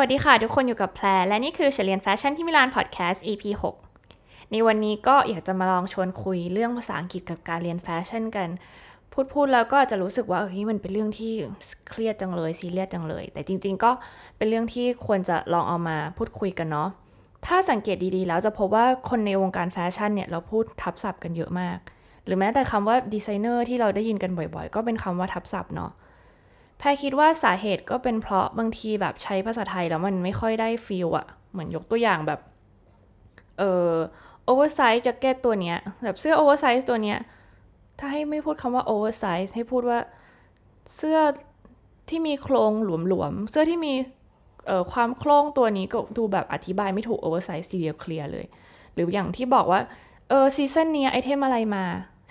สวัสดีค่ะ ทุกคนอยู่กับแพรและนี่คือเรียนแฟชั่นที่มิลานพอดแคสต์ EP 6 ในวันนี้ก็อยากจะมาลองชวนคุยเรื่องภาษาอังกฤษกับการเรียนแฟชั่นกัน พูดพูดแล้วก็จะรู้สึกว่าเฮ้ยมันเป็นเรื่องที่เครียดจังเลยซีเรียสจังเลย แต่จริงๆก็เป็นเรื่องที่ควรจะลองเอามาพูดคุยกันเนาะถ้าสังเกตดีๆ แล้วจะพบว่าคนในวงการแฟชั่นเนี่ยเราพูดทับศัพท์กันเยอะมาก หรือแม้แต่คำว่าดีไซเนอร์ที่เราได้ยินกันบ่อยๆ ก็เป็นคำว่าทับศัพท์เนาะ แพรคิดว่าสาเหตุก็เป็นเพราะบางทีแบบใช้ภาษาไทยแล้วมันไม่ค่อยได้ feel อะเหมือนยกตัวอย่างแบบ เออ oversize jacket ตัวเนี้ย แบบเสื้อ oversize ตัวเนี้ย ถ้าให้ไม่พูดคำว่า oversize ให้พูดว่าเสื้อที่มีโครงหลวมๆ เสื้อที่มีเอ่อความโครงตัวนี้ก็ดูแบบอธิบายไม่ถูก oversize ทีเดียว clear เลย หรืออย่างที่บอกว่า เออ season นี้ item อะไรมา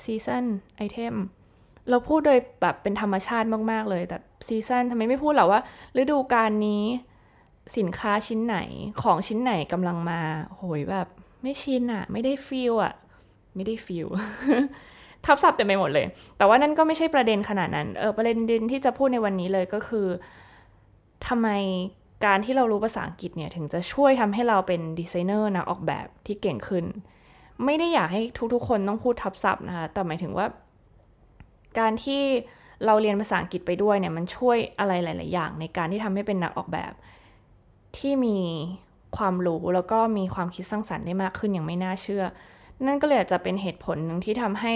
season item เราพูดโดยแบบเป็นธรรมชาติมาก ๆ เลย แต่ season ทำไมไม่พูดหรอว่าฤดูกาลนี้สินค้าชิ้นไหนของชิ้นไหนกำลังมา โหยแบบไม่ชินอะไม่ได้ feel อะไม่ได้ feel ทับศัพท์เต็มไปหมดเลย แต่ว่านั่นก็ไม่ใช่ประเด็นขนาดนั้น เออประเด็นที่จะพูดในวันนี้เลยก็คือทำไมการที่เรารู้ภาษาอังกฤษเนี่ยถึงจะช่วยทำให้เราเป็นดีไซเนอร์นะออกแบบที่เก่งขึ้น ไม่ได้อยากให้ทุกๆ คนต้องพูดทับศัพท์นะคะแต่หมายถึงว่า การที่เราเรียนภาษาอังกฤษไปด้วยเนี่ยมันช่วยอะไรหลาย ๆ อย่าง ในการที่ทำให้เป็นนักออกแบบ ที่มีความรู้แล้วก็มีความคิดสร้างสรรค์ได้มากขึ้นอย่างไม่น่าเชื่อ นั่นก็เลยอาจจะเป็นเหตุผลหนึ่งที่ทำให้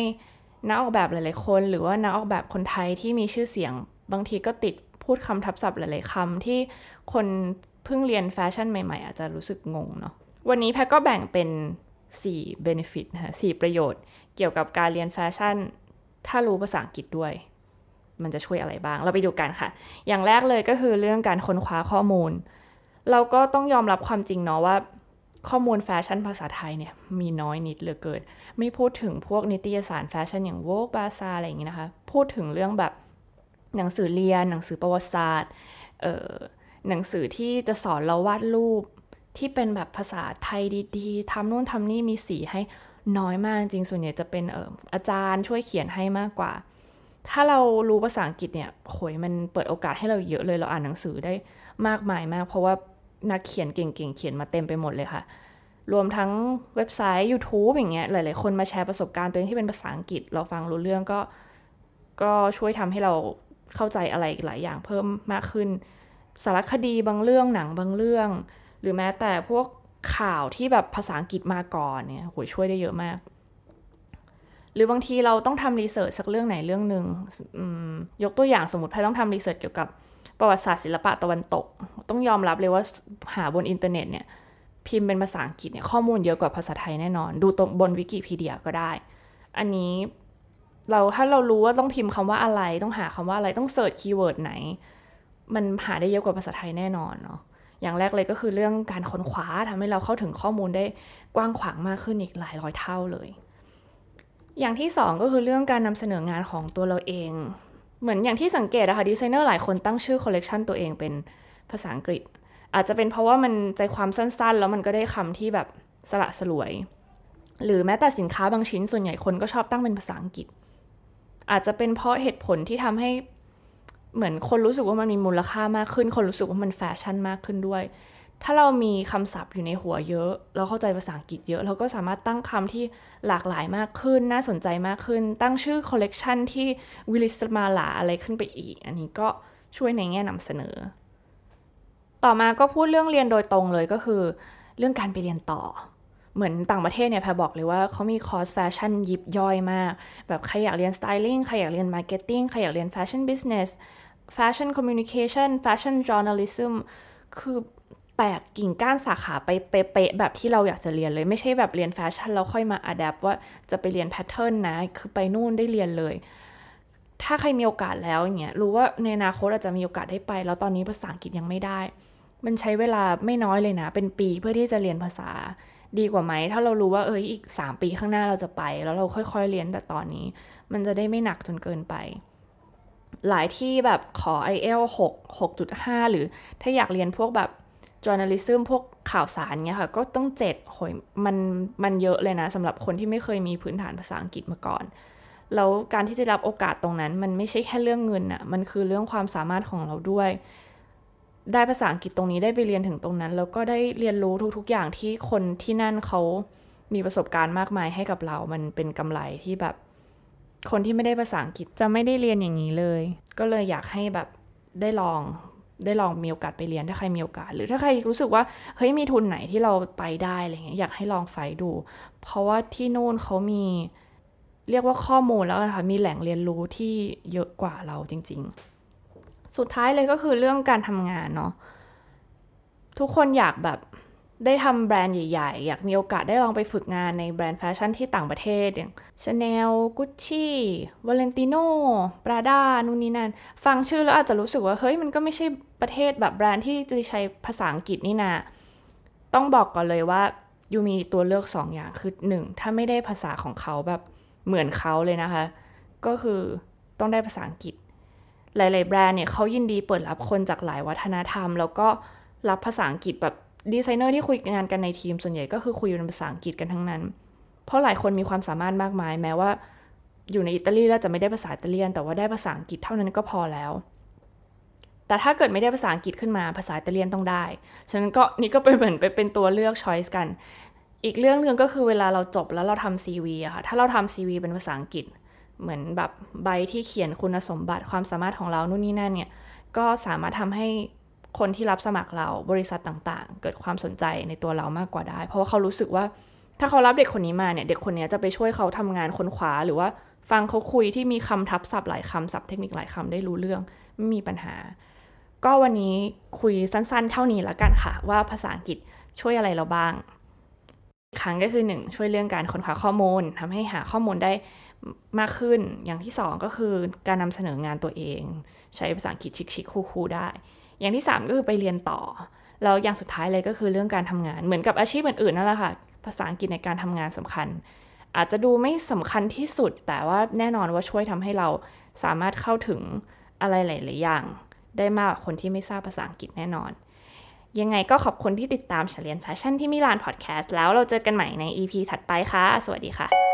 นักออกแบบหลาย ๆ คน หรือว่านักออกแบบคนไทยที่มีชื่อเสียง บางทีก็ติดพูดคำทับศัพท์หลาย ๆคำที่คนเพิ่งเรียนแฟชั่นใหม่ ๆ อาจจะรู้สึกงงเนาะวันนี้แพรก็แบ่งเป็น 4 benefit นะคะ4ประโยชน์ เกี่ยวกับการเรียนแฟชั่น ถ้ารู้ภาษาอังกฤษด้วย มันจะช่วยอะไรบ้าง เราไปดูกันค่ะ อย่างแรกเลยก็คือเรื่องการค้นคว้าข้อมูล เราก็ต้องยอมรับความจริงเนาะว่า ข้อมูลแฟชั่นภาษาไทยเนี่ยมีน้อยนิดเหลือเกิน ไม่พูดถึงพวกนิตยสารแฟชั่นอย่าง Vogue Bazaar อะไรอย่างนี้นะคะ พูดถึงเรื่องแบบหนังสือเรียน หนังสือประวัติศาสตร์หนังสือที่จะสอนเราวาดรูปที่เป็นแบบภาษาไทยดีๆทำนู่นทำนี่มีสีให้ น้อยมากจริงส่วนใหญ่จะเป็นเอออาจารย์ช่วยเขียนให้มากกว่า ถ้าเรารู้ภาษาอังกฤษเนี่ยโหยมันเปิดโอกาสให้เราเยอะเลยเราอ่านหนังสือได้มากมายมาก เพราะว่านักเขียนเก่งๆเขียนมาเต็มไปหมดเลยค่ะ รวมทั้งเว็บไซต์ YouTube อย่างเงี้ยหลายๆคนมาแชร์ประสบการณ์ตัวเองที่เป็นภาษาอังกฤษ เราฟังรู้เรื่องก็ก็ช่วยทำให้เราเข้าใจอะไรหลายอย่างเพิ่มมากขึ้น สารคดีบางเรื่องหนังบางเรื่อง หรือแม้แต่พวก ข่าวที่แบบภาษาอังกฤษมาก่อนเนี่ยโหช่วยได้เยอะมาก หรือบางทีเราต้องทำ research สักเรื่องไหนเรื่องหนึ่งยกตัวอย่างสมมติแพรต้องทำ research เกี่ยวกับประวัติศาสตร์ศิลปะตะวันตก ต้องยอมรับเลยว่าหาบนอินเทอร์เน็ตเนี่ยพิมพ์เป็นภาษาอังกฤษเนี่ยข้อมูลเยอะกว่าภาษาไทยแน่นอน ดูตรงบนวิกิพีเดียก็ได้ อันนี้เราถ้าเรารู้ว่าต้องพิมพ์คำว่าอะไร ต้องหาคำว่าอะไรต้อง search keyword ไหน มันหาได้เยอะกว่าภาษาไทยแน่นอนเนาะ อย่างแรกเลยก็คือเรื่องการค้นคว้าทำให้เราเข้าถึงข้อมูลได้กว้างขวางมากขึ้นอีกหลายร้อยเท่าเลย อย่างที่สองก็คือเรื่องการนำเสนองานของตัวเราเอง เหมือนอย่างที่สังเกตอะค่ะดีไซเนอร์หลายคนตั้งชื่อคอลเลกชันตัวเองเป็นภาษาอังกฤษ อาจจะเป็นเพราะว่ามันใจความสั้นๆ แล้วมันก็ได้คำที่แบบสละสลวย หรือแม้แต่สินค้าบางชิ้นส่วนใหญ่คนก็ชอบตั้งเป็นภาษาอังกฤษ อาจจะเป็นเพราะเหตุผลที่ทำให้ เหมือนคนรู้สึกว่ามันมีมูลค่ามากขึ้น คนรู้สึกว่ามันแฟชั่นมากขึ้นด้วย ถ้าเรามีคำศัพท์อยู่ในหัวเยอะ เราเข้าใจภาษาอังกฤษเยอะ เราก็สามารถตั้งคำที่หลากหลายมากขึ้น น่าสนใจมากขึ้น ตั้งชื่อคอลเลกชันที่วิลิศมาหลาอะไรขึ้นไปอีก อันนี้ก็ช่วยในแง่นำเสนอ ต่อมาก็พูดเรื่องเรียนโดยตรงเลยก็คือ เรื่องการไปเรียนต่อ เหมือนต่างประเทศเนี่ยแพรบอกเลยว่าเขามีคอร์สแฟชั่นยิบย่อยมาก แบบใครอยากเรียน styling ใครอยากเรียน marketing ใครอยากเรียน fashion business fashion communication fashion journalism คือแตกกิ่งก้านสาขาไปเป๊ะแบบที่เราอยากจะเรียนเลย ไม่ใช่แบบเรียนแฟชั่นแล้วค่อยมา adapt ว่าจะไปเรียน pattern นะ คือไปนู่นได้เรียนเลย ถ้าใครมีโอกาสแล้วอย่างเงี้ยรู้ว่าในอนาคตอาจจะมีโอกาสได้ไป แล้วตอนนี้ภาษาอังกฤษยังไม่ได้ มันใช้เวลาไม่น้อยเลยนะ เป็นปีเพื่อที่จะเรียนภาษา ดีกว่าไหม ถ้าเรารู้ว่าเอออีก 3 ปีข้างหน้าเราจะไป แล้วเราค่อยๆเรียนแต่ตอนนี้ มันจะได้ไม่หนักจนเกินไป หลายที่แบบขอ IEL 6 6.5หรือถ้าอยากเรียนพวกแบบ journalism พวกข่าวสารเงี้ยค่ะ ก็ต้องเจ็ดโหยมันมันเยอะเลยนะสำหรับคนที่ไม่เคยมีพื้นฐานภาษาอังกฤษมาก่อนแล้วการที่จะรับโอกาสตรงนั้น มันไม่ใช่แค่เรื่องเงินอะมันคือเรื่องความสามารถของเราด้วย ได้ภาษาอังกฤษตรงนี้ได้ไปเรียนถึงตรงนั้น แล้วก็ได้เรียนรู้ทุก ๆ อย่างที่คนที่นั่นเขามีประสบการณ์มากมายให้กับเรา มันเป็นกำไรที่แบบ คนที่ไม่ได้ภาษาอังกฤษจะไม่ได้เรียนอย่างนี้เลย ก็เลยอยากให้แบบได้ลองได้ลองมีโอกาสไปเรียนถ้าใครมีโอกาส หรือถ้าใครรู้สึกว่าเฮ้ยมีทุนไหนที่เราไปได้อะไรเงี้ยอยากให้ลองไฟดู เพราะว่าที่นู่นเขามีเรียกว่าข้อมูลแล้วค่ะมีแหล่งเรียนรู้ที่เยอะกว่าเราจริง ๆ สุดท้ายเลยก็คือเรื่องการทำงานเนาะทุกคนอยากแบบได้ทำแบรนด์ใหญ่ ๆ อยากมีโอกาสได้ลองไปฝึกงานในแบรนด์แฟชั่นที่ต่างประเทศอย่าง Chanel Gucci Valentino Prada นู่นนี่นั่น ฟังชื่อแล้วอาจจะรู้สึกว่า เฮ้ย มันก็ไม่ใช่ประเทศแบบแบรนด์ที่จะใช้ภาษาอังกฤษนี่นาต้องบอกก่อนเลยว่ายูมีตัวเลือกสองอย่างคือหนึ่งถ้าไม่ได้ภาษาของเขาแบบเหมือนเขาเลยนะคะ ก็คือต้องได้ภาษาอังกฤษ หลาย ๆ แบรนด์เนี่ยเขายินดีเปิดรับคนจากหลายวัฒนธรรม แล้วก็รับภาษาอังกฤษแบบดีไซเนอร์ที่คุยงานกันในทีมส่วนใหญ่ก็คือคุยเป็นภาษาอังกฤษกันทั้งนั้น เพราะหลายคนมีความสามารถมากมาย แม้ว่า อยู่ในอิตาลีแล้วจะไม่ได้ภาษาอิตาเลียน แต่ว่าได้ภาษาอังกฤษเท่านั้นก็พอแล้ว แต่ถ้าเกิดไม่ได้ภาษาอังกฤษขึ้นมาภาษาอิตาเลียนต้องได้ ฉะนั้นก็นี่ก็เป็นเหมือนไปเป็นตัวเลือก choice กัน อีกเรื่องหนึ่งก็คือเวลาเราจบแล้วเราทำซีวีอะค่ะ ถ้าเราทำซีวีเป็นภาษาอังกฤษ เหมือนแบบใบที่เขียนคุณสมบัติความสามารถของเรานู่นนี่นั่นเนี่ยก็สามารถทำให้คนที่รับสมัครเราบริษัทต่างๆ เกิดความสนใจในตัวเรามากกว่าได้ เพราะว่าเขารู้สึกว่าถ้าเขารับเด็กคนนี้มาเนี่ยเด็กคนนี้จะไปช่วยเขาทำงานค้นคว้าหรือว่าฟังเขาคุยที่มีคำทับศัพท์หลายคำศัพท์เทคนิคหลายคำได้รู้เรื่องไม่มีปัญหา ก็วันนี้คุยสั้นๆ เท่านี้ล้วกันค่ะว่าภาษาอังกฤษช่วยอะไรเราบ้าง ครั้งก็คือ 1 ช่วยเรื่องการค้นคว้าข้อมูลทำให้หาข้อมูลได้มากขึ้น อย่างที่ 2 ก็คือการนำเสนองานตัวเอง ใช้ภาษาอังกฤษชิคๆคูลๆได้ อย่างที่ 3 ก็คือไปเรียนต่อแล้วอย่างสุดท้ายเลยก็คือเรื่องการทำงานเหมือนกับอาชีพอื่นๆนั่นแหละค่ะ ภาษาอังกฤษในการทำงานสำคัญ อาจจะดูไม่สำคัญที่สุด แต่ว่าแน่นอนว่าช่วยทำให้เราสามารถเข้าถึงอะไรหลายๆอย่าง ได้มากคนที่ไม่ทราบภาษาอังกฤษแน่นอน ยังไงก็ขอบคุณที่ติดตามเฉลียนแฟชั่นที่มิลานพอดแคสต์แล้วเราเจอกันใหม่ใน EP ถัดไปค่ะ สวัสดีค่ะ